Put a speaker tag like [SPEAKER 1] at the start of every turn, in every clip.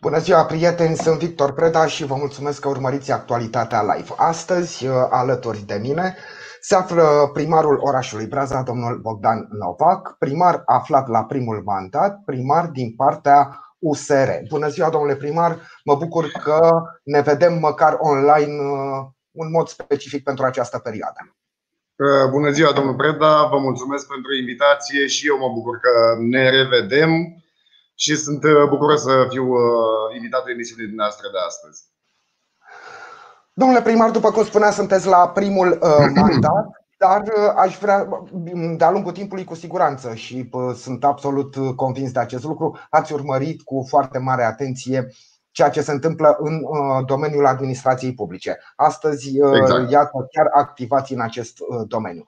[SPEAKER 1] Bună ziua, prieteni! Sunt Victor Preda și vă mulțumesc că urmăriți actualitatea live. Astăzi, uh, alături de mine, se află primarul orașului Braza, domnul Bogdan Novac, primar aflat la primul mandat, primar din partea USR. Bună ziua, domnule primar! Mă bucur că ne vedem măcar online uh, un mod specific pentru această perioadă.
[SPEAKER 2] Uh, bună ziua, domnul Preda! Vă mulțumesc pentru invitație și eu mă bucur că ne revedem și sunt uh, bucuros să fiu uh, invitat la emisiunea dumneavoastră de astăzi.
[SPEAKER 1] Domnule primar, după cum spunea, sunteți la primul uh, mandat, dar aș vrea, de-a lungul timpului, cu siguranță și sunt absolut convins de acest lucru, ați urmărit cu foarte mare atenție ceea ce se întâmplă în domeniul administrației publice. Astăzi, exact. iată, chiar activați în acest domeniu.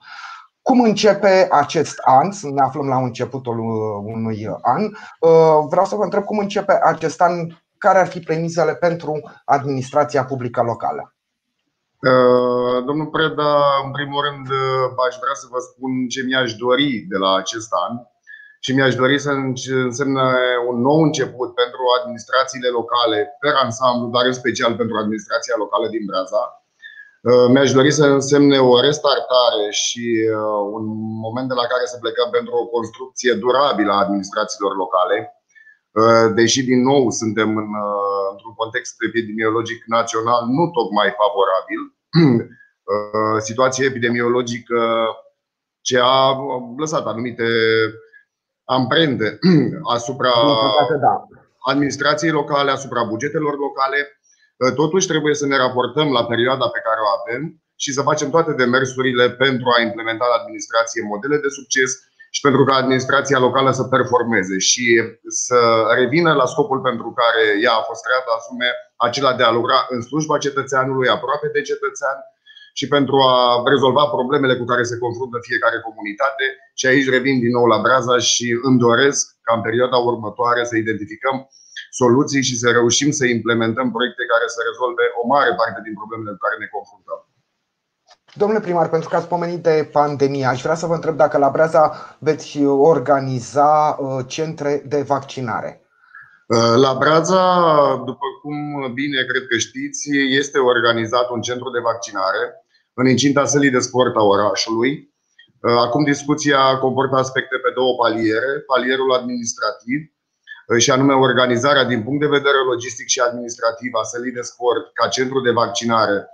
[SPEAKER 1] Cum începe acest an? Ne aflăm la începutul uh, unui an. Uh, vreau să vă întreb cum începe acest an, care ar fi premisele pentru administrația publică locală?
[SPEAKER 2] Uh, domnul Preda, în primul rând aș vrea să vă spun ce mi-aș dori de la acest an și mi-aș dori să însemne un nou început pentru administrațiile locale pe ansamblu, dar în special pentru administrația locală din Braza Uh, mi-aș dori să însemne o restartare și uh, un moment de la care să plecăm pentru o construcție durabilă a administrațiilor locale. Uh, deși, din nou, suntem în, într-un context epidemiologic național nu tocmai favorabil, situație epidemiologică ce a lăsat anumite amprente asupra da. administrației locale, asupra bugetelor locale Totuși trebuie să ne raportăm la perioada pe care o avem și să facem toate demersurile pentru a implementa la administrație modele de succes și pentru ca administrația locală să performeze și să revină la scopul pentru care ea a fost creată, asume acela de a lucra în slujba cetățeanului, aproape de cetățean și pentru a rezolva problemele cu care se confruntă fiecare comunitate. Și aici revin din nou la Braza și îmi doresc ca în perioada următoare să identificăm soluții și să reușim să implementăm proiecte care să rezolve o mare parte din problemele cu care ne confruntăm.
[SPEAKER 1] Domnule primar, pentru că ați pomenit de pandemie, aș vrea să vă întreb dacă la Breaza veți organiza uh, centre de vaccinare.
[SPEAKER 2] Uh, la Braza, după cum bine cred că știți, este organizat un centru de vaccinare în incinta sălii de sport a orașului. Uh, acum discuția comportă aspecte pe două paliere. Palierul administrativ, și anume organizarea din punct de vedere logistic și administrativ a sălii de sport ca centru de vaccinare.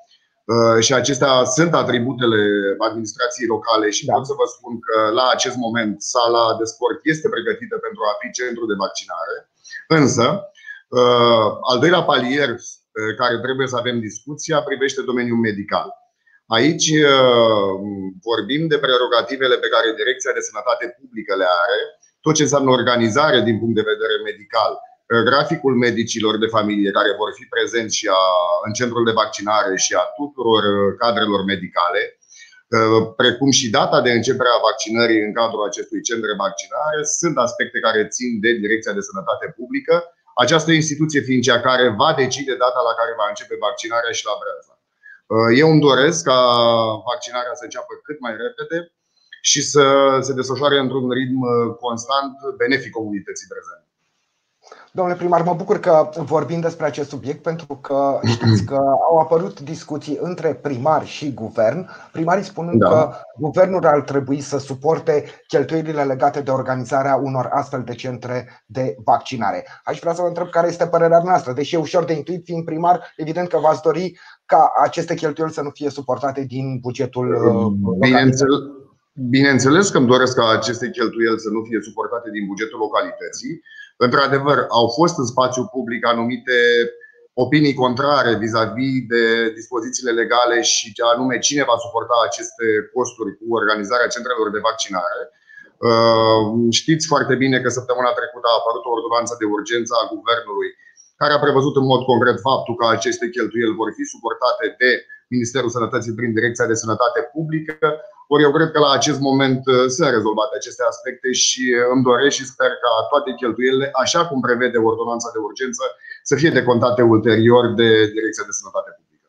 [SPEAKER 2] Uh, și acestea sunt atributele administrației locale și da. pot să vă spun că la acest moment sala de sport este pregătită pentru a fi centru de vaccinare. Însă, uh, al doilea palier uh, care trebuie să avem discuția privește domeniul medical. Aici vorbim de prerogativele pe care Direcția de Sănătate Publică le are tot ce înseamnă organizare din punct de vedere medical, uh, graficul medicilor de familie care vor fi prezenți și a, în centrul de vaccinare și a tuturor uh, cadrelor medicale, uh, precum și data de începere a vaccinării în cadrul acestui centru de vaccinare, sunt aspecte care țin de Direcția de Sănătate Publică, această instituție fiind cea care va decide data la care va începe vaccinarea și la Breaza. Eu îmi doresc ca vaccinarea să înceapă cât mai repede, și să se desfășoare într-un ritm uh, constant benefic comunității prezente.
[SPEAKER 1] Domnule primar, mă bucur că vorbim despre acest subiect pentru că știți că au apărut discuții între primari și guvern, primarii spunând da. că guvernul ar trebui să suporte cheltuielile legate de organizarea unor astfel de centre de vaccinare. Aș vrea să vă întreb care este părerea noastră, deși e ușor de intuit, fiind primar, evident că v-ați dori ca aceste cheltuieli să nu fie suportate din bugetul
[SPEAKER 2] uh, Bineînțeles, Bineînțeles că îmi doresc ca aceste cheltuieli să nu fie suportate din bugetul localității. Într-adevăr, au fost în spațiu public anumite opinii contrare vis-a-vis de dispozițiile legale și anume cine va suporta aceste costuri cu organizarea centrelor de vaccinare. Uh, știți foarte bine că săptămâna trecută a apărut o ordonanță de urgență a Guvernului care a prevăzut în mod concret faptul că aceste cheltuieli vor fi suportate de Ministerul Sănătății prin Direcția de Sănătate Publică. Ori eu cred că la acest moment uh, sunt rezolvate aceste aspecte și uh, îmi doresc și sper ca toate cheltuielile, așa cum prevede ordonanța de urgență, să fie decontate ulterior de Direcția de Sănătate Publică.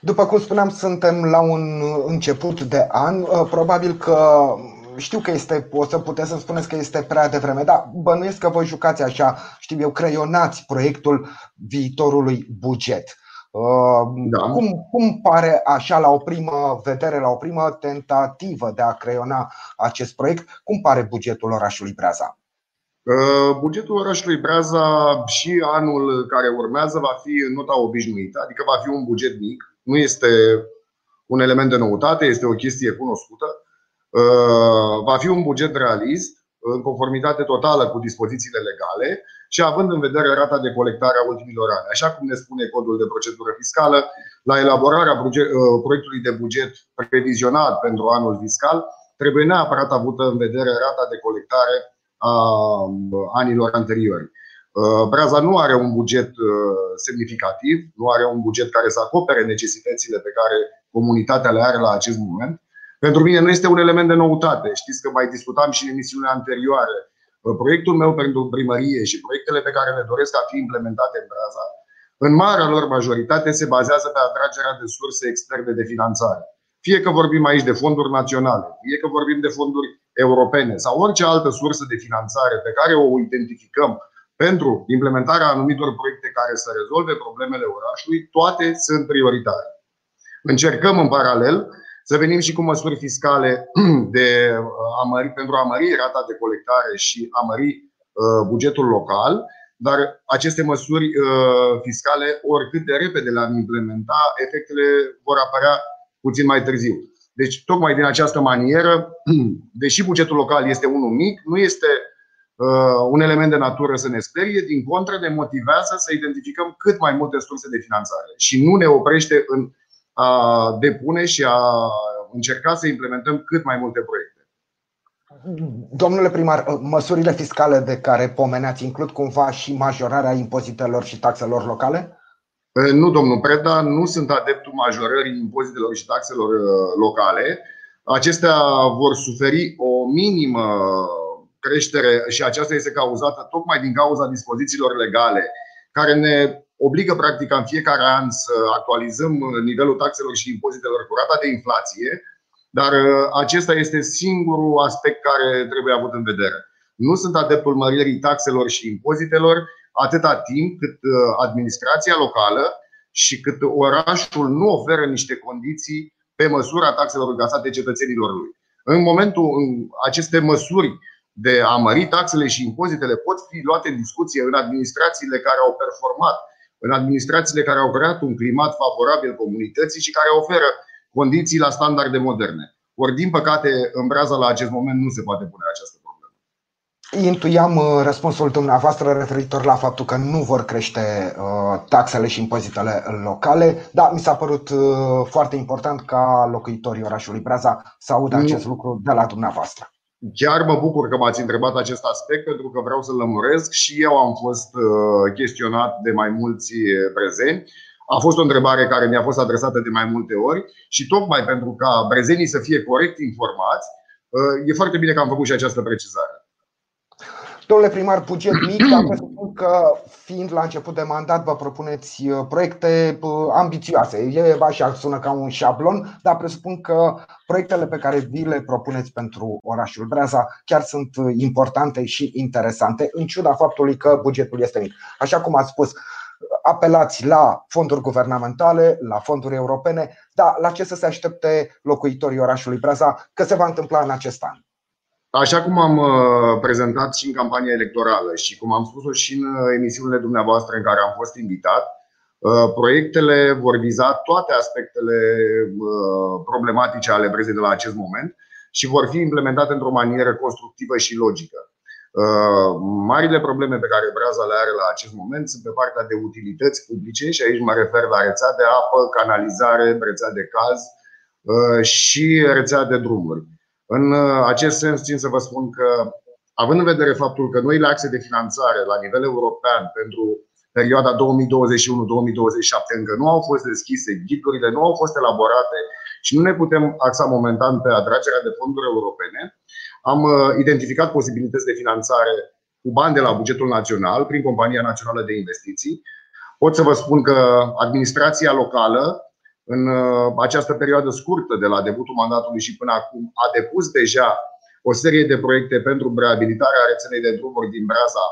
[SPEAKER 1] După cum spuneam, suntem la un început de an. Uh, probabil că știu că este, o să puteți să spuneți că este prea devreme, dar bănuiesc că voi jucați așa, știu eu, creionați proiectul viitorului buget. Da. Cum, cum pare așa la o primă vedere, la o primă tentativă de a creiona acest proiect, cum pare bugetul orașului Breaza?
[SPEAKER 2] Bugetul orașului Breaza și anul care urmează va fi în nota obișnuită, adică va fi un buget mic, nu este un element de noutate, este o chestie cunoscută. Va fi un buget realist, în conformitate totală cu dispozițiile legale și având în vedere rata de colectare a ultimilor ani. Așa cum ne spune codul de procedură fiscală, la elaborarea uh, proiectului de buget previzionat pentru anul fiscal, trebuie neapărat avută în vedere rata de colectare a um, anilor anteriori. Uh, Braza nu are un buget uh, semnificativ, nu are un buget care să acopere necesitățile pe care comunitatea le are la acest moment. Pentru mine nu este un element de noutate. Știți că mai discutam și în emisiunile anterioare Proiectul meu pentru primărie și proiectele pe care le doresc a fi implementate în Braza, în marea lor majoritate se bazează pe atragerea de surse externe de finanțare. Fie că vorbim aici de fonduri naționale, fie că vorbim de fonduri europene sau orice altă sursă de finanțare pe care o identificăm pentru implementarea anumitor proiecte care să rezolve problemele orașului, toate sunt prioritare. Încercăm în paralel să venim și cu măsuri fiscale de uh, a mări, pentru a mări rata de colectare și a mări uh, bugetul local, dar aceste măsuri uh, fiscale, oricât de repede le-am implementa, efectele vor apărea puțin mai târziu. Deci, tocmai din această manieră, deși bugetul local este unul mic, nu este un element de natură să ne sperie, din contră ne motivează să identificăm cât mai multe surse de finanțare și nu ne oprește în a depune și a încerca să implementăm cât mai multe proiecte.
[SPEAKER 1] Domnule primar, măsurile fiscale de care pomeneați includ cumva și majorarea impozitelor și taxelor locale?
[SPEAKER 2] Nu, domnul Preda, nu sunt adeptul majorării impozitelor și taxelor locale. Acestea vor suferi o minimă creștere și aceasta este cauzată tocmai din cauza dispozițiilor legale care ne obligă practic în fiecare an să actualizăm nivelul taxelor și impozitelor cu rata de inflație, dar uh, acesta este singurul aspect care trebuie avut în vedere. Nu sunt adeptul măririi taxelor și impozitelor atâta timp cât uh, administrația locală și cât orașul nu oferă niște condiții pe măsura taxelor încasate cetățenilor lui. În momentul în aceste măsuri de a mări taxele și impozitele pot fi luate în discuție în administrațiile care au performat în administrațiile care au creat un climat favorabil comunității și care oferă condiții la standarde moderne. Ori, din păcate, în Breaza la acest moment nu se poate pune această problemă.
[SPEAKER 1] Intuiam uh, răspunsul dumneavoastră referitor la faptul că nu vor crește uh, taxele și impozitele locale, dar mi s-a părut uh, foarte important ca locuitorii orașului Breaza să audă acest lucru de la dumneavoastră.
[SPEAKER 2] Chiar mă bucur că m-ați întrebat acest aspect pentru că vreau să lămuresc și eu am fost uh, chestionat de mai mulți uh, prezenți. A fost o întrebare care mi-a fost adresată de mai multe ori și tocmai pentru ca brezenii să fie corect informați, uh, e foarte bine că am făcut și această precizare.
[SPEAKER 1] Domnule primar, buget mic, dar presupun că fiind la început de mandat vă propuneți uh, proiecte uh, ambițioase. E așa, sună ca un șablon, dar presupun că proiectele pe care vi le propuneți pentru orașul Breaza chiar sunt uh, importante și interesante, în ciuda faptului că bugetul este mic. Așa cum ați spus, apelați la fonduri guvernamentale, la fonduri europene, dar la ce să se aștepte locuitorii orașului Breaza că se va întâmpla în acest an?
[SPEAKER 2] Așa cum am uh, prezentat și în campania electorală și cum am spus-o și în uh, emisiunile dumneavoastră în care am fost invitat, uh, proiectele vor viza toate aspectele problematice ale brezei de la acest moment și vor fi implementate într-o manieră constructivă și logică. Marile probleme pe care Braza le are la acest moment sunt pe partea de utilități publice și aici mă refer la rețea de apă, canalizare, rețea de caz și rețea de drumuri. În uh, acest sens, țin să vă spun că, având în vedere faptul că noile axe de finanțare la nivel european pentru perioada 2021-2027 încă nu au fost deschise, ghiturile nu au fost elaborate și nu ne putem axa momentan pe atragerea de fonduri europene, am uh, identificat posibilități de finanțare cu bani de la bugetul național prin Compania Națională de Investiții. Pot să vă spun că administrația locală în uh, această perioadă scurtă de la debutul mandatului și până acum a depus deja o serie de proiecte pentru reabilitarea rețelei de drumuri din Braza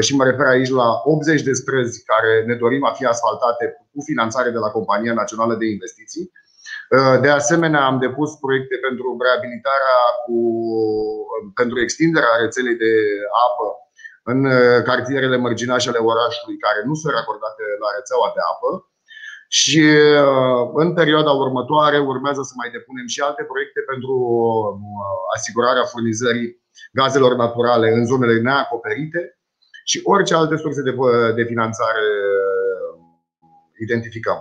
[SPEAKER 2] și mă refer aici la 80 de străzi care ne dorim a fi asfaltate cu finanțare de la Compania Națională de Investiții. De asemenea, am depus proiecte pentru reabilitarea cu, pentru extinderea rețelei de apă în cartierele mărginașe ale orașului care nu sunt racordate la rețeaua de apă. Și în perioada următoare urmează să mai depunem și alte proiecte pentru asigurarea furnizării gazelor naturale în zonele neacoperite și orice alte surse de, de finanțare identificăm.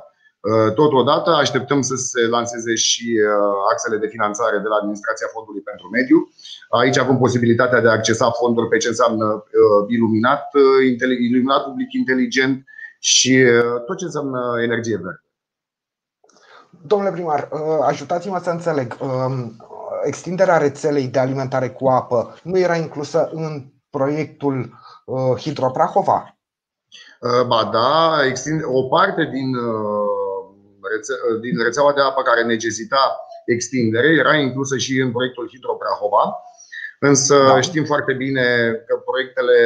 [SPEAKER 2] Uh, totodată așteptăm să se lanseze și uh, axele de finanțare de la Administrația Fondului pentru Mediu. Aici avem posibilitatea de a accesa fonduri pe ce înseamnă uh, iluminat, iluminat public inteligent și tot ce înseamnă energie verde.
[SPEAKER 1] Domnule primar, ajutați-mă să înțeleg. Um, extinderea rețelei de alimentare cu apă nu era inclusă în proiectul Hidroprahova?
[SPEAKER 2] Ba da, o parte din din rețeaua de apă care necesita extindere era inclusă și în proiectul Hidroprahova. Însă da. știm foarte bine că proiectele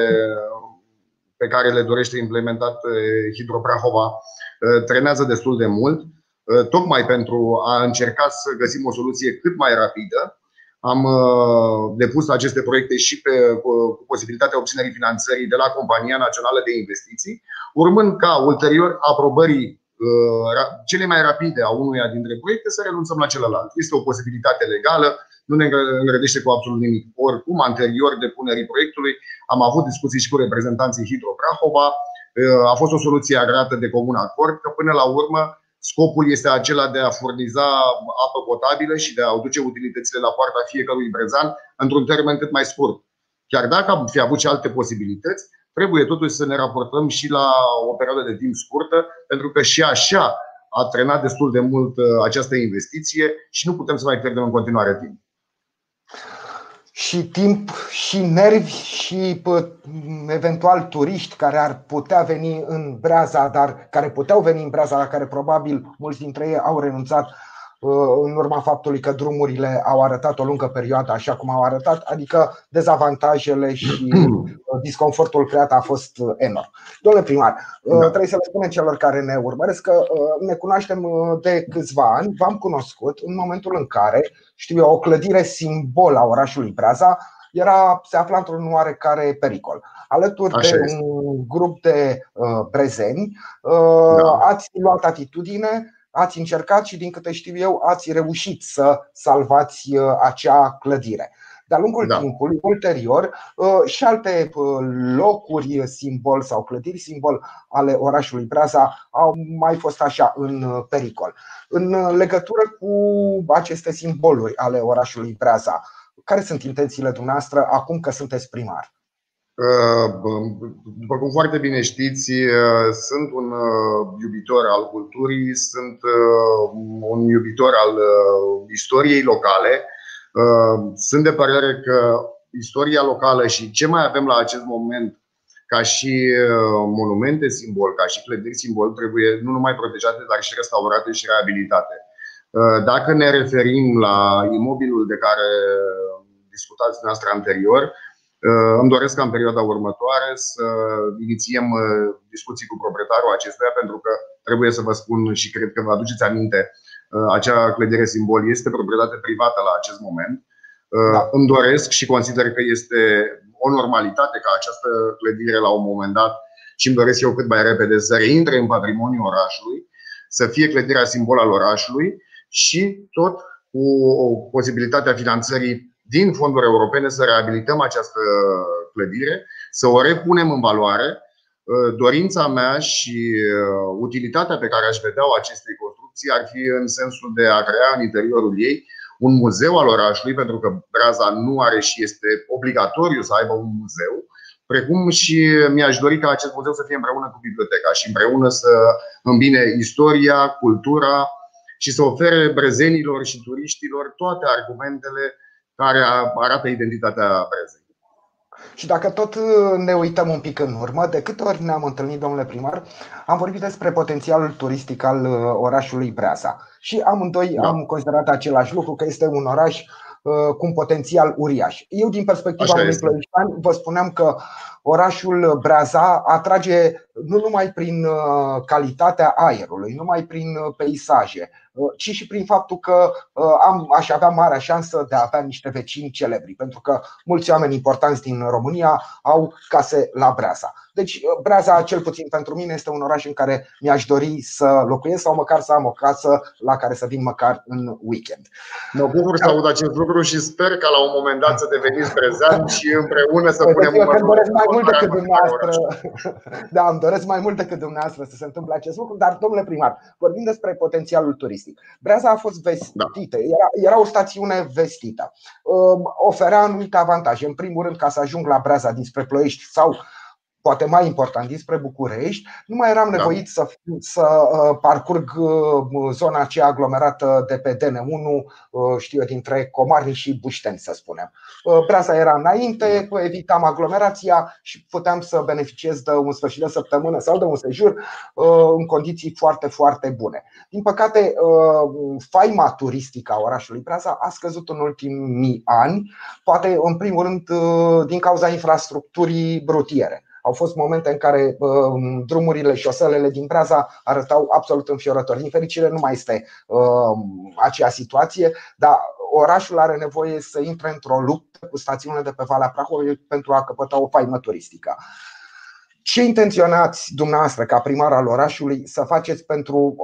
[SPEAKER 2] pe care le dorește implementat eh, Hidroprahova eh, trenează destul de mult, eh, tocmai pentru a încerca să găsim o soluție cât mai rapidă. Am depus aceste proiecte și pe, cu posibilitatea obținerii finanțării de la Compania Națională de Investiții, urmând ca ulterior aprobării Uh, cele mai rapide a unuia dintre proiecte să renunțăm la celălalt. Este o posibilitate legală, nu ne îngrădește cu absolut nimic. Oricum, anterior depunerii proiectului, am avut discuții și cu reprezentanții Hidroprahova. Uh, a fost o soluție agrată de comun acord, că până la urmă scopul este acela de a furniza apă potabilă și de a aduce utilitățile la poarta fiecărui brezan într-un termen cât mai scurt. Chiar dacă am fi avut și alte posibilități, trebuie totuși să ne raportăm și la o perioadă de timp scurtă, pentru că și așa a trenat destul de mult uh, această investiție și nu putem să mai pierdem în continuare timp.
[SPEAKER 1] Și timp, și nervi, și eventual turiști care ar putea veni în Breaza, dar care puteau veni în Breaza, la care probabil mulți dintre ei au renunțat Uh, în urma faptului că drumurile au arătat o lungă perioadă așa cum au arătat, adică dezavantajele și uh, disconfortul creat a fost uh, enorm. Domnule primar, da. trebuie să le spunem celor care ne urmăresc că ne cunoaștem de câțiva ani, v-am cunoscut în momentul în care, știu eu, o clădire simbol a orașului Braza era, se afla într-un oarecare pericol. Alături Așa de este. un grup de uh, brezeni, uh, da. ați luat atitudine ați încercat și, din câte știu eu, ați reușit să salvați uh, acea clădire. De-a lungul da. timpului, ulterior, uh, și alte uh, locuri simbol sau clădiri simbol ale orașului Braza au mai fost așa în pericol. În legătură cu aceste simboluri ale orașului Braza, care sunt intențiile dumneavoastră acum că sunteți primar?
[SPEAKER 2] Uh, după cum foarte bine știți, uh, sunt un uh, iubitor al culturii, sunt un iubitor al istoriei locale. Sunt de părere că istoria locală și ce mai avem la acest moment ca și monumente simbol, ca și clădiri simbol, trebuie nu numai protejate, dar și restaurate și reabilitate. Dacă ne referim la imobilul de care discutați dumneavoastră anterior, Uh, îmi doresc ca în perioada următoare să inițiem uh, discuții cu proprietarul acestuia, pentru că trebuie să vă spun și cred că vă aduceți aminte, uh, acea clădire simbol este proprietate privată la acest moment. Da. Îmi doresc și consider că este o normalitate ca această clădire la un moment dat și îmi doresc eu cât mai repede să reintre în patrimoniul orașului, să fie clădirea simbol al orașului și tot cu posibilitatea finanțării din fonduri europene să reabilităm această clădire, să o repunem în valoare. Uh, dorința mea și uh, utilitatea pe care aș vedea acestei construcții ar fi în sensul de a crea în interiorul ei un muzeu al orașului, pentru că Braza nu are și este obligatoriu să aibă un muzeu, precum și mi-aș dori ca acest muzeu să fie împreună cu biblioteca și împreună să îmbine istoria, cultura și să ofere brezenilor și turiștilor toate argumentele care arată identitatea prezei.
[SPEAKER 1] Și dacă tot uh, ne uităm un pic în urmă, de câte ori ne-am întâlnit, domnule primar, am vorbit despre potențialul turistic al uh, orașului Breasa. Și amândoi da. am considerat același lucru, că este un oraș cu un potențial uriaș. Eu, din perspectiva unui ploieștean, vă spuneam că orașul Braza atrage nu numai prin calitatea aerului, nu numai prin peisaje, ci și prin faptul că am, aș avea marea șansă de a avea niște vecini celebri, pentru că mulți oameni importanți din România au case la Braza. Deci Braza, cel puțin pentru mine, este un oraș în care mi-aș dori să locuiesc sau măcar să am o casă la care să vin măcar în weekend.
[SPEAKER 2] Mă bucur să aud acest lucru și sper că la un moment dat să deveniți prezent și împreună să punem
[SPEAKER 1] Eu doresc mai mult decât dumneavoastră. Da, îmi doresc mai mult decât dumneavoastră să se întâmple acest lucru, dar domnule primar, vorbim despre potențialul turistic. Breaza a fost vestită, era, era o stațiune vestită. Oferea anumite avantaje. În primul rând, ca să ajung la Breaza dinspre Ploiești sau poate mai important, dinspre București, nu mai eram da. nevoit să, să uh, parcurg uh, zona aceea aglomerată de pe DN1, uh, știu eu, dintre Comarni și Bușteni, să spunem. Preasa era înainte, evitam aglomerația și puteam să beneficiez de un sfârșit de săptămână sau de un sejur în condiții foarte, foarte bune. Din păcate, faima turistică a orașului Preasa a scăzut în ultimii ani, poate în primul rând din cauza infrastructurii brutiere. Au fost momente în care drumurile, șoselele din Braza arătau absolut înfiorător. Din fericire nu mai este acea situație, dar orașul are nevoie să intre într-o luptă cu stațiunile de pe Valea Prahului pentru a căpăta o faimă turistică. Ce intenționați dumneavoastră ca primar al orașului să faceți pentru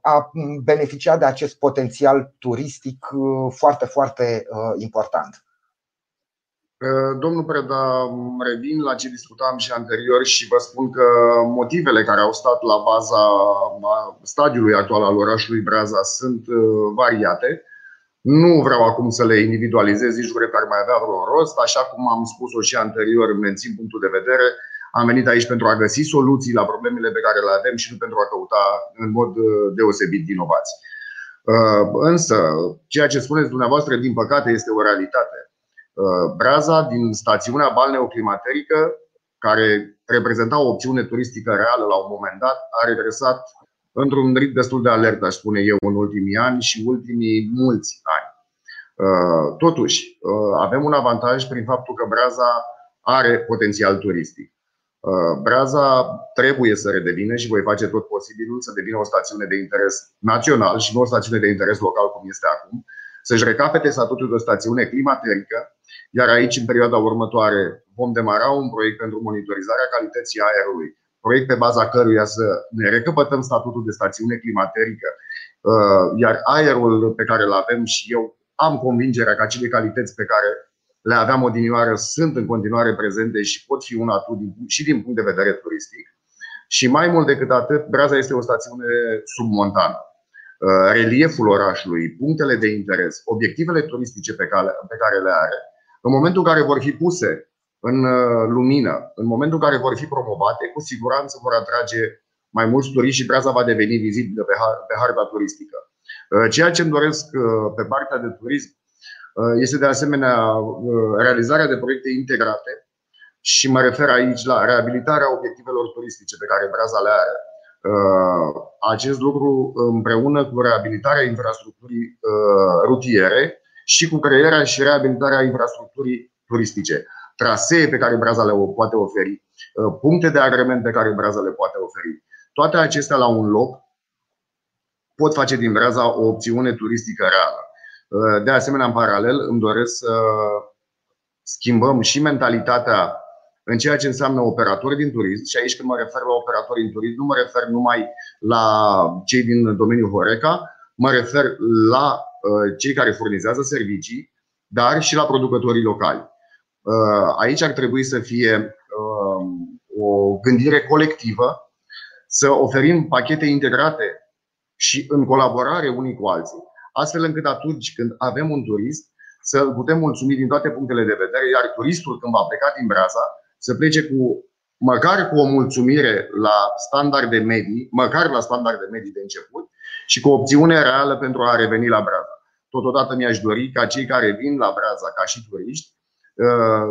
[SPEAKER 1] a beneficia de acest potențial turistic foarte, foarte important?
[SPEAKER 2] Domnul Preda, revin la ce discutam și anterior și vă spun că motivele care au stat la baza stadiului actual al orașului Braza sunt uh, variate. Nu vreau acum să le individualizez, nici nu cred că ar mai avea vreo rost. Așa cum am spus-o și anterior, mențin punctul de vedere. Am venit aici pentru a găsi soluții la problemele pe care le avem și nu pentru a căuta în mod uh, deosebit vinovați. Uh, însă, ceea ce spuneți dumneavoastră, din păcate, este o realitate. Uh, Braza din stațiunea balneoclimaterică, care reprezenta o opțiune turistică reală la un moment dat, a regresat într-un ritm destul de alert, aș spune eu, în ultimii ani și ultimii mulți ani. Uh, totuși, uh, avem un avantaj prin faptul că Braza are potențial turistic. Braza trebuie să redevină și voi face tot posibilul să devină o stațiune de interes național și nu o stațiune de interes local cum este acum, să-și recapete statutul de stațiune climaterică iar aici, în perioada următoare, vom demara un proiect pentru monitorizarea calității aerului, proiect pe baza căruia să ne recăpătăm statutul de stațiune climaterică, uh, iar aerul pe care îl avem și eu am convingerea că acele calități pe care le aveam odinioară sunt în continuare prezente și pot fi un atu și din punct de vedere turistic. Și mai mult decât atât, Braza este o stațiune submontană. Uh, relieful orașului, punctele de interes, obiectivele turistice pe care le are, în momentul în care vor fi puse în uh, lumină, în momentul în care vor fi promovate, cu siguranță vor atrage mai mulți turiști și Breaza va deveni vizibilă pe harta turistică. Uh, ceea ce îmi doresc uh, pe partea de turism este de asemenea realizarea de proiecte integrate și mă refer aici la reabilitarea obiectivelor turistice pe care Breaza le are. Acest lucru împreună cu reabilitarea infrastructurii rutiere și cu crearea și reabilitarea infrastructurii turistice, trasee pe care Braza le poate oferi, uh, puncte de agrement pe care Braza le poate oferi. Toate acestea la un loc pot face din Braza o opțiune turistică reală. Uh, de asemenea, în paralel, îmi doresc să schimbăm și mentalitatea în ceea ce înseamnă operatori din turism și aici când mă refer la operatori din turism nu mă refer numai la cei din domeniul Horeca, mă refer la Uh, cei care furnizează servicii, dar și la producătorii locali. Uh, aici ar trebui să fie um, o gândire colectivă, să oferim pachete integrate și în colaborare unii cu alții, astfel încât atunci când avem un turist să putem mulțumi din toate punctele de vedere, iar turistul când va pleca din Braza să plece cu măcar cu o mulțumire la standarde medii, măcar la standarde medii de început și cu o opțiune reală pentru a reveni la Braza. Totodată mi-aș dori ca cei care vin la Braza ca și turiști, uh,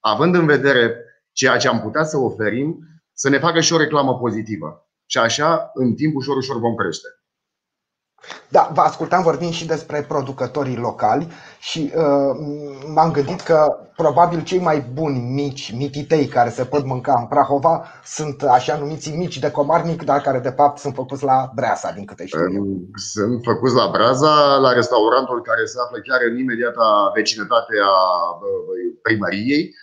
[SPEAKER 2] având în vedere ceea ce am putea să oferim, să ne facă și o reclamă pozitivă. Și așa, în timp, ușor, ușor vom crește.
[SPEAKER 1] Da, vă ascultam vorbind și despre producătorii locali și uh, m-am gândit că probabil cei mai buni mici, mititei care se pot mânca în Prahova sunt așa numiți mici de comarnic, dar care de fapt sunt făcuți la Breasa, din câte știu eu.
[SPEAKER 2] Sunt făcuți la Breaza, la restaurantul care se află chiar în imediata vecinătate a primăriei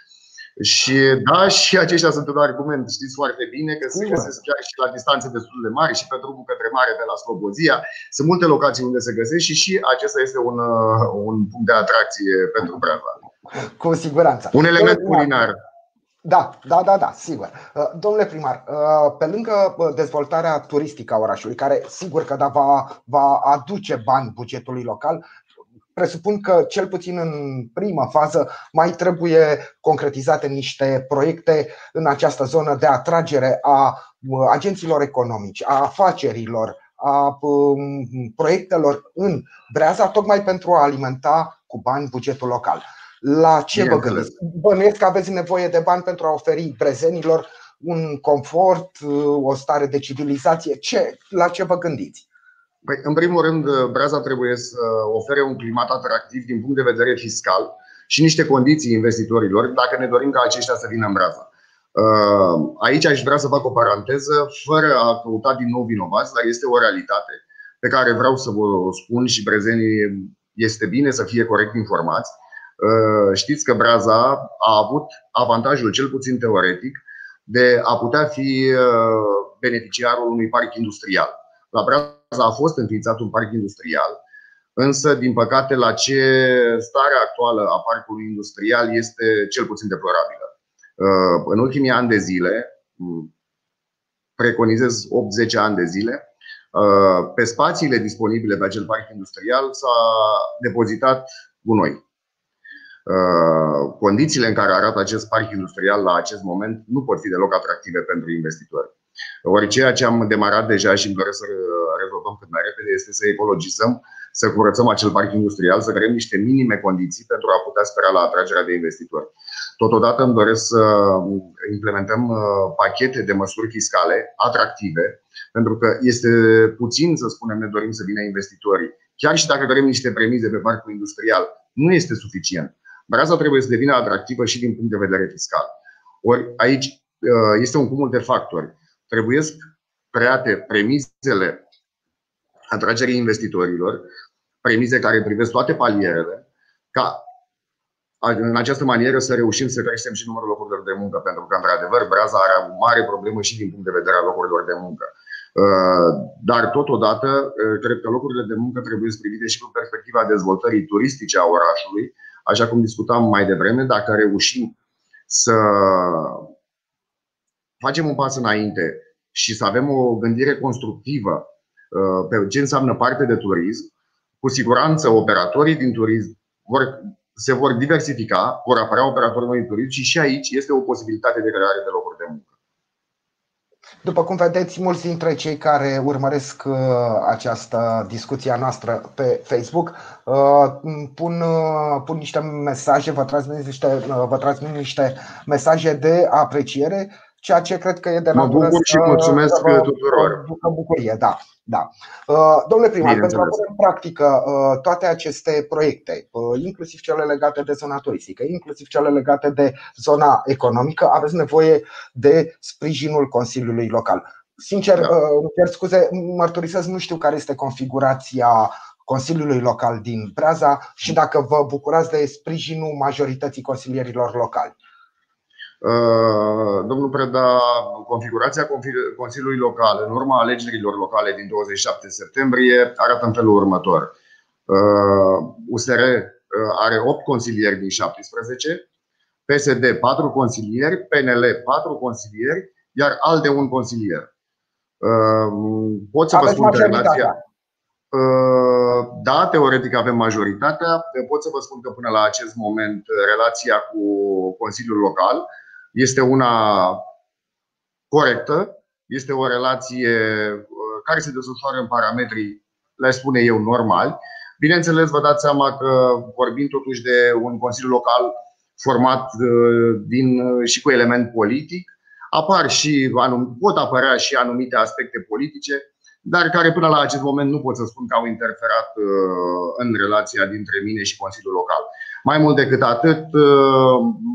[SPEAKER 2] și da, și aceștia sunt un argument, știți foarte bine, că se găsesc chiar și la distanțe destul de mari și pe drumul către mare de la Slobozia. Sunt multe locații unde se găsesc și și acesta este un, uh, un punct de atracție pentru Brava.
[SPEAKER 1] Cu siguranță.
[SPEAKER 2] Un element culinar.
[SPEAKER 1] Da, da, da, da, sigur. Uh, domnule primar, uh, pe lângă dezvoltarea turistică a orașului, care sigur că da, va, va aduce bani bugetului local, presupun că cel puțin în prima fază mai trebuie concretizate niște proiecte în această zonă de atragere a uh, agenților economici, a afacerilor, a um, proiectelor în Breaza, tocmai pentru a alimenta cu bani bugetul local. La ce vă gândiți? Bănuiesc că aveți nevoie de bani pentru a oferi brezenilor un confort, uh, o stare de civilizație. Ce, la ce vă gândiți?
[SPEAKER 2] Păi, în primul rând, Braza trebuie să ofere un climat atractiv din punct de vedere fiscal și niște condiții investitorilor dacă ne dorim ca aceștia să vină în Braza. Uh, aici aș vrea să fac o paranteză, fără a căuta din nou vinovați, dar este o realitate pe care vreau să vă spun și prezenii este bine să fie corect informați. Uh, știți că Braza a avut avantajul, cel puțin teoretic, de a putea fi uh, beneficiarul unui parc industrial. La Braza a fost înființat un parc industrial, însă, din păcate, la ce stare actuală a parcului industrial este cel puțin deplorabilă. Uh, în ultimii ani de zile, preconizez 8-10 ani de zile, uh, pe spațiile disponibile pe acel parc industrial s-a depozitat gunoi. Uh, condițiile în care arată acest parc industrial la acest moment nu pot fi deloc atractive pentru investitori. Ori ceea ce am demarat deja și îmi doresc să rezolvăm cât mai repede este să ecologizăm, să curățăm acel parc industrial, să creăm niște minime condiții pentru a putea spera la atragerea de investitori. Totodată îmi doresc să implementăm uh, pachete de măsuri fiscale atractive, pentru că este puțin să spunem ne dorim să vină investitorii. Chiar și dacă dorim niște premize pe parcul industrial, nu este suficient. Braza trebuie să devină atractivă și din punct de vedere fiscal. Ori aici uh, este un cumul de factori trebuie create premisele atragerii investitorilor, premize care privesc toate palierele, ca în această manieră să reușim să creștem și numărul locurilor de muncă, pentru că, într-adevăr, Breaza are o mare problemă și din punct de vedere al locurilor de muncă. Uh, dar, totodată, uh, cred că locurile de muncă trebuie privite și cu perspectiva dezvoltării turistice a orașului, așa cum discutam mai devreme, dacă reușim să facem un pas înainte și să avem o gândire constructivă uh, pe ce înseamnă parte de turism, cu siguranță operatorii din turism vor, se vor diversifica, vor apărea operatori noi în turism și și aici este o posibilitate de creare de locuri de muncă.
[SPEAKER 1] După cum vedeți, mulți dintre cei care urmăresc uh, această discuție a noastră pe Facebook uh, pun, pun niște mesaje, vă transmit niște, vă transmit niște mesaje de apreciere ceea ce cred că e de
[SPEAKER 2] natură Mă bucur și mulțumesc să tuturor.
[SPEAKER 1] Ducă bucurie, da. da. Uh, domnule primar, Bine pentru a pune în practică uh, toate aceste proiecte, uh, inclusiv cele legate de zona turistică, inclusiv cele legate de zona economică, aveți nevoie de sprijinul Consiliului Local. Sincer, da. cer scuze, mărturisesc, nu știu care este configurația Consiliului Local din Breaza și dacă vă bucurați de sprijinul majorității consilierilor locali.
[SPEAKER 2] Uh, domnul Preda, configurația Consiliului Local în urma alegerilor locale din 27 septembrie arată în felul următor. USR uh, uh, are 8 consilieri din 17, PSD 4 consilieri, PNL 4 consilieri, iar ALDE un consilier. Pot să vă spun că relația. Da, teoretic avem majoritatea. Pot să vă spun că până la acest moment relația cu Consiliul Local este una corectă, este o relație uh, care se desfășoară în parametrii, le spune eu, normali. Bineînțeles, vă dați seama că vorbim totuși de un Consiliu Local format uh, din, uh, și cu element politic. Apar și, pot apărea și anumite aspecte politice, dar care până la acest moment nu pot să spun că au interferat în relația dintre mine și Consiliul Local. Mai mult decât atât,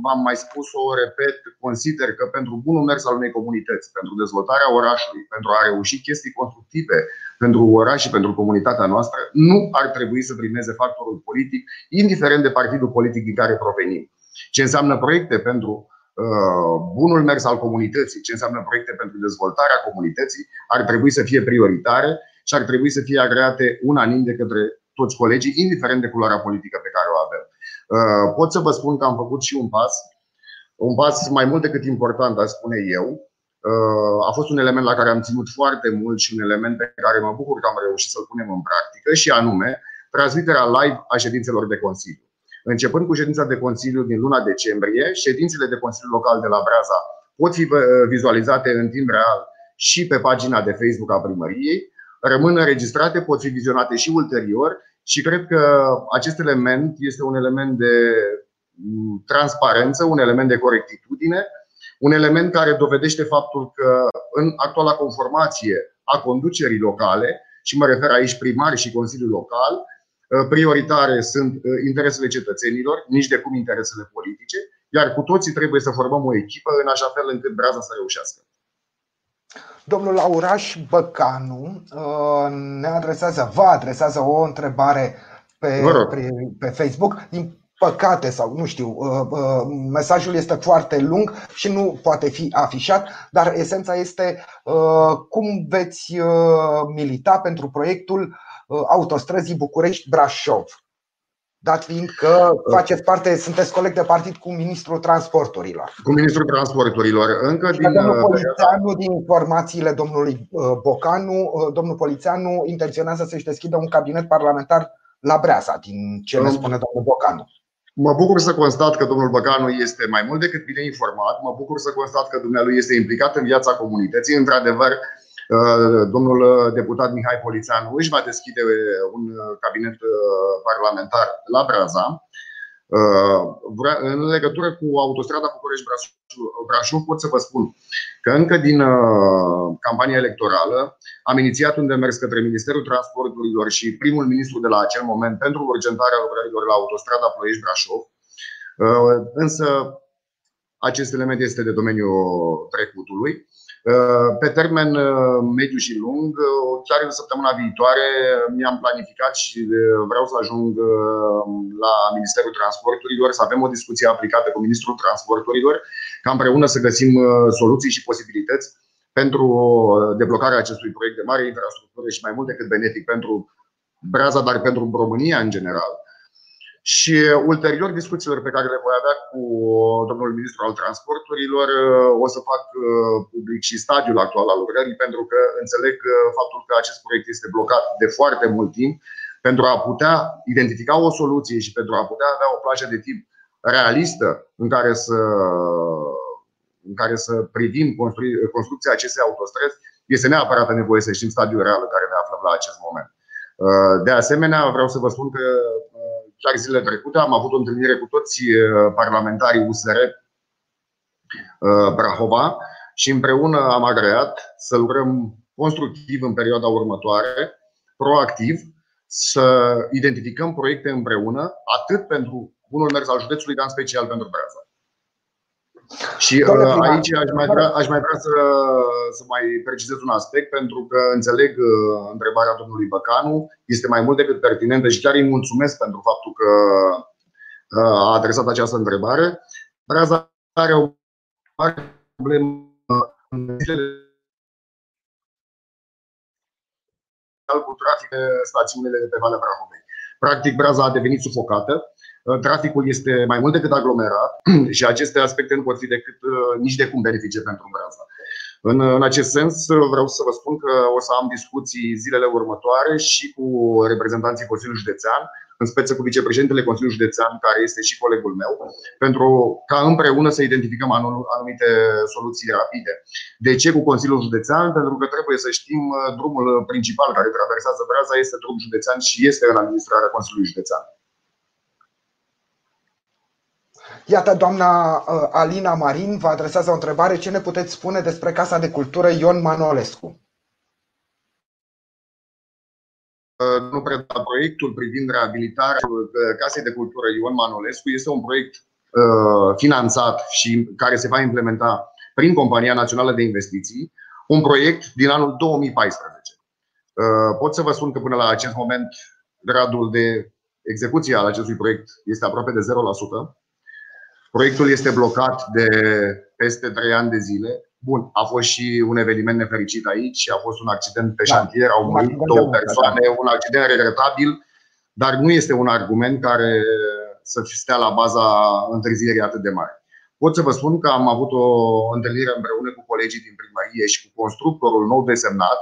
[SPEAKER 2] v-am mai spus-o, repet, consider că pentru bunul mers al unei comunități, pentru dezvoltarea orașului, pentru a reuși chestii constructive pentru oraș și pentru comunitatea noastră, nu ar trebui să primeze factorul politic, indiferent de partidul politic din care provenim. Ce înseamnă proiecte pentru uh, bunul mers al comunității, ce înseamnă proiecte pentru dezvoltarea comunității, ar trebui să fie prioritare și ar trebui să fie agreate unanim de către toți colegii, indiferent de culoarea politică pe care o avem. Uh, pot să vă spun că am făcut și un pas, un pas mai mult decât important, aș spune eu. Uh, a fost un element la care am ținut foarte mult și un element pe care mă bucur că am reușit să-l punem în practică și anume transmiterea live a ședințelor de Consiliu. Începând cu ședința de Consiliu din luna decembrie, ședințele de Consiliu Local de la Breaza pot fi uh, vizualizate în timp real și pe pagina de Facebook a primăriei, rămân înregistrate, pot fi vizionate și ulterior și cred că acest element este un element de mm, transparență, un element de corectitudine, un element care dovedește faptul că în actuala conformație a conducerii locale, și mă refer aici primari și Consiliul Local, prioritare sunt interesele cetățenilor, nici de cum interesele politice, iar cu toții trebuie să formăm o echipă în așa fel încât Breaza să reușească.
[SPEAKER 1] Domnul Auraș Băcanu uh, ne adresează, vă adresează o întrebare pe, pe, pe Facebook. Din păcate sau nu știu, uh, uh, mesajul este foarte lung și nu poate fi afișat, dar esența este cum veți milita pentru proiectul autostrăzii București-Brașov. Dat fiind că faceți parte, sunteți coleg de partid cu Ministrul Transporturilor.
[SPEAKER 2] Cu Ministrul Transporturilor. Încă
[SPEAKER 1] din, domnul uh, Polițeanu, din informațiile domnului uh, Bocanu, uh, domnul Polițeanu intenționează să-și deschidă un cabinet parlamentar la Breasa, din ce ne spune domnul Bocanu.
[SPEAKER 2] Mă bucur să constat că domnul Băcanu este mai mult decât bine informat. Mă bucur să constat că dumnealui este implicat în viața comunității. Într-adevăr, Uh, domnul uh, deputat Mihai Polițanu își va deschide uh, un cabinet parlamentar la Braza. În legătură cu autostrada București-Brașov pot să vă spun că încă din campania electorală am inițiat un demers către Ministerul Transporturilor și primul ministru de la acel moment pentru urgentarea lucrărilor la autostrada Ploiești-Brașov. Însă acest element este de domeniul trecutului. Uh, pe termen uh, mediu și lung, uh, chiar în săptămâna viitoare mi-am planificat și vreau să ajung la Ministerul Transporturilor, să avem o discuție aplicată cu Ministrul Transporturilor, ca împreună să găsim soluții și posibilități pentru deblocarea acestui proiect de mare infrastructură și mai mult decât benefic pentru Braza, dar pentru România în general. Și ulterior discuțiilor pe care le voi avea cu domnul ministru al transporturilor o să fac uh, public și stadiul actual al lucrării pentru că înțeleg uh, faptul că acest proiect este blocat de foarte mult timp pentru a putea identifica o soluție și pentru a putea avea o plajă de tip realistă în care să, în care să privim construcția acestei autostrăzi, este neapărat nevoie să știm stadiul real în care ne aflăm la acest moment. Uh, de asemenea, vreau să vă spun că chiar zilele trecute am avut o întâlnire cu toți uh, parlamentarii USR uh, Brahova și împreună am agreat să lucrăm constructiv în perioada următoare, proactiv, să identificăm proiecte împreună, atât pentru bunul mers al județului, dar în special pentru Breaza. Și uh, aici aș mai vrea, aș mai vrea să, să mai precizez un aspect, pentru că înțeleg uh, întrebarea domnului Băcanu, este mai mult decât pertinentă și chiar îi mulțumesc pentru faptul că uh, a adresat această întrebare. Breaza are o mare problemă în cu trafic stațiunile de pe Valea Brahovei. Practic, Braza a devenit sufocată Uh, traficul este mai mult decât aglomerat și aceste aspecte nu pot fi decât uh, nici de cum benefice pentru Braza. În, în acest sens, uh, vreau să vă spun că o să am discuții zilele următoare și cu reprezentanții Consiliului Județean, în speță cu vicepreședintele Consiliului Județean, care este și colegul meu, pentru ca împreună să identificăm anumite soluții rapide. De ce cu Consiliul Județean? Pentru că trebuie să știm drumul principal care traversează Braza este drum județean și este în administrarea Consiliului Județean.
[SPEAKER 1] Iată, doamna uh, Alina Marin vă adresează o întrebare. Ce ne puteți spune despre Casa de Cultură Ion Manolescu?
[SPEAKER 2] nu preda proiectul privind reabilitarea Casei de Cultură Ion Manolescu este un proiect finanțat și care se va implementa prin Compania Națională de Investiții, un proiect din anul 2014. Pot să vă spun că până la acest moment gradul de execuție al acestui proiect este aproape de 0%. Proiectul este blocat de peste 3 ani de zile. Bun, a fost și un eveniment nefericit aici, a fost un accident pe da. șantier, au murit două persoane, un accident regretabil, dar nu este un argument care să stea la baza întârzierii atât de mari. Pot să vă spun că am avut o întâlnire împreună cu colegii din primărie și cu constructorul nou desemnat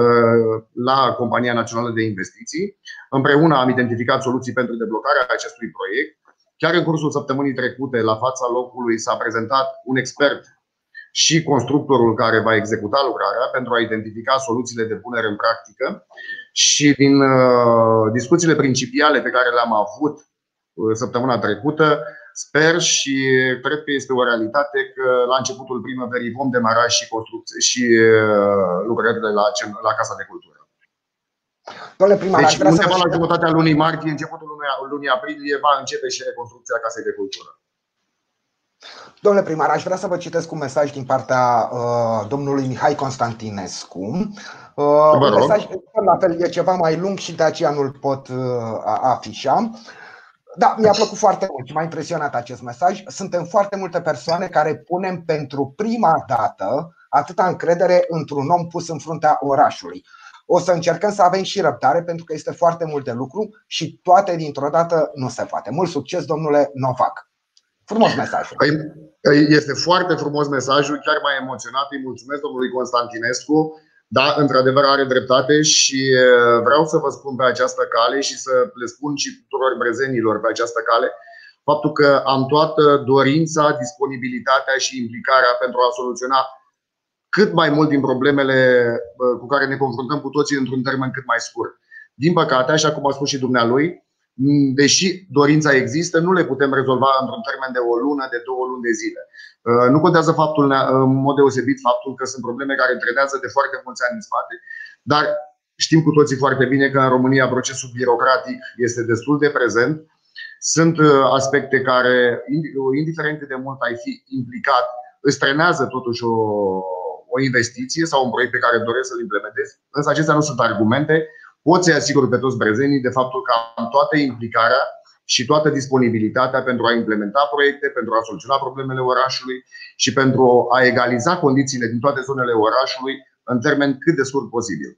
[SPEAKER 2] uh, la Compania Națională de Investiții. Împreună am identificat soluții pentru deblocarea acestui proiect. Chiar în cursul săptămânii trecute, la fața locului, s-a prezentat un expert și constructorul care va executa lucrarea pentru a identifica soluțiile de punere în practică. Și din uh, discuțiile principiale pe care le-am avut uh, săptămâna trecută, Sper și cred că este o realitate că la începutul primăverii vom demara și, construcție, și uh, lucrările la, la Casa de Cultură.
[SPEAKER 1] Domnule primar,
[SPEAKER 2] deci, undeva la jumătatea lunii martie, începutul lunii, lunii aprilie, va începe și reconstrucția Casei de Cultură.
[SPEAKER 1] Domnule primar, aș vrea să vă citesc un mesaj din partea uh, domnului Mihai Constantinescu. Uh, un mesaj, la fel, e ceva mai lung și de aceea nu-l pot uh, afișa. Da, mi-a plăcut foarte mult și m-a impresionat acest mesaj. Suntem foarte multe persoane care punem pentru prima dată atâta încredere într-un om pus în fruntea orașului. O să încercăm să avem și răbdare pentru că este foarte mult de lucru și toate dintr-o dată nu se poate. Mult succes, domnule Novac. Frumos mesaj. Păi,
[SPEAKER 2] este foarte frumos mesajul, chiar mai emoționat. Îi mulțumesc domnului Constantinescu. Da, într-adevăr are dreptate și vreau să vă spun pe această cale și să le spun și tuturor brezenilor pe această cale faptul că am toată dorința, disponibilitatea și implicarea pentru a soluționa cât mai mult din problemele cu care ne confruntăm cu toții într-un termen cât mai scurt. Din păcate, așa cum a spus și dumnealui, deși dorința există, nu le putem rezolva într-un termen de o lună, de două luni de zile. Uh, nu contează faptul, în mod deosebit faptul că sunt probleme care trenează de foarte mulți ani în spate, dar știm cu toții foarte bine că în România procesul birocratic este destul de prezent. Sunt uh, aspecte care, indiferent cât de mult ai fi implicat, îți trenează totuși o, o investiție sau un proiect pe care doresc să-l implementezi. Însă acestea nu sunt argumente. Pot să-i asigur pe toți brezenii de faptul că am toată implicarea și toată disponibilitatea pentru a implementa proiecte, pentru a soluționa problemele orașului și pentru a egaliza condițiile din toate zonele orașului în termen cât de scurt posibil.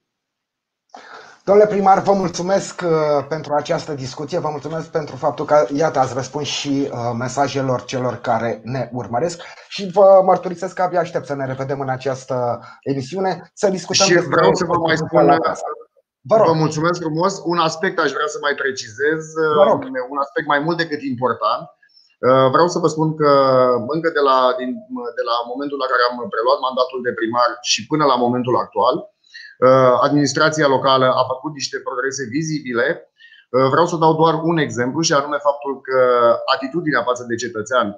[SPEAKER 1] Domnule primar, vă mulțumesc uh, pentru această discuție, vă mulțumesc pentru faptul că, iată, ați răspuns și uh, mesajelor celor care ne urmăresc și vă mărturisesc că abia aștept să ne revedem în această emisiune, să discutăm
[SPEAKER 2] și vreau să vă mai spun Vă, rog. Vă mulțumesc frumos. Un aspect aș vrea să mai precizez, un aspect mai mult decât important. Uh, vreau să vă spun că încă de la, din, de la momentul la care am preluat mandatul de primar și până la momentul actual, uh, administrația locală a făcut niște progrese vizibile. Uh, vreau să dau doar un exemplu și anume faptul că atitudinea față de cetățean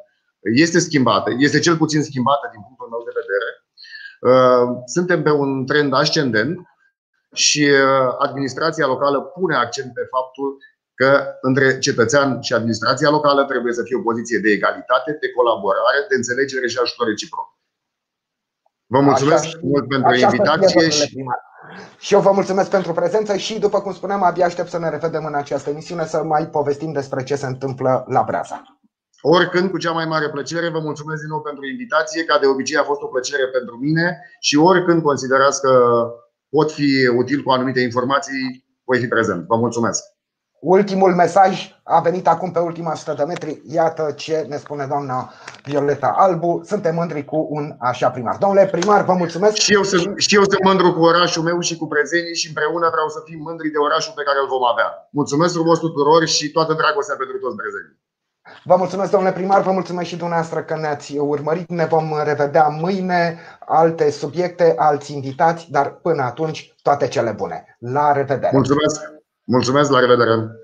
[SPEAKER 2] este schimbată, este cel puțin schimbată din punctul meu de vedere. Suntem pe un trend ascendent și uh, administrația locală pune accent pe faptul că între cetățean și administrația locală trebuie să fie o poziție de egalitate, de colaborare, de înțelegere și ajutor reciproc. Vă mulțumesc așa, mult pentru așa invitație. Și...
[SPEAKER 1] și eu vă mulțumesc pentru prezență și, după cum spuneam, abia aștept să ne revedem în această emisiune să mai povestim despre ce se întâmplă la Breaza.
[SPEAKER 2] Oricând, cu cea mai mare plăcere, vă mulțumesc din nou pentru invitație. Ca de obicei, a fost o plăcere pentru mine și oricând considerați că pot fi util cu anumite informații, voi fi prezent. Vă mulțumesc!
[SPEAKER 1] Ultimul mesaj a venit acum pe ultima 100 de metri. Iată ce ne spune doamna Violeta Albu. Suntem mândri cu un așa primar. Domnule primar, vă mulțumesc.
[SPEAKER 2] Și eu, sunt, și eu sunt mândru cu orașul meu și cu prezenii și împreună vreau să fim mândri de orașul pe care îl vom avea. Mulțumesc frumos tuturor și toată dragostea pentru toți prezenii.
[SPEAKER 1] Vă mulțumesc, domnule primar, vă mulțumesc și dumneavoastră că ne-ați urmărit. Ne vom revedea mâine, alte subiecte, alți invitați, dar până atunci toate cele bune. La revedere!
[SPEAKER 2] Mulțumesc! Mulțumesc, la revedere!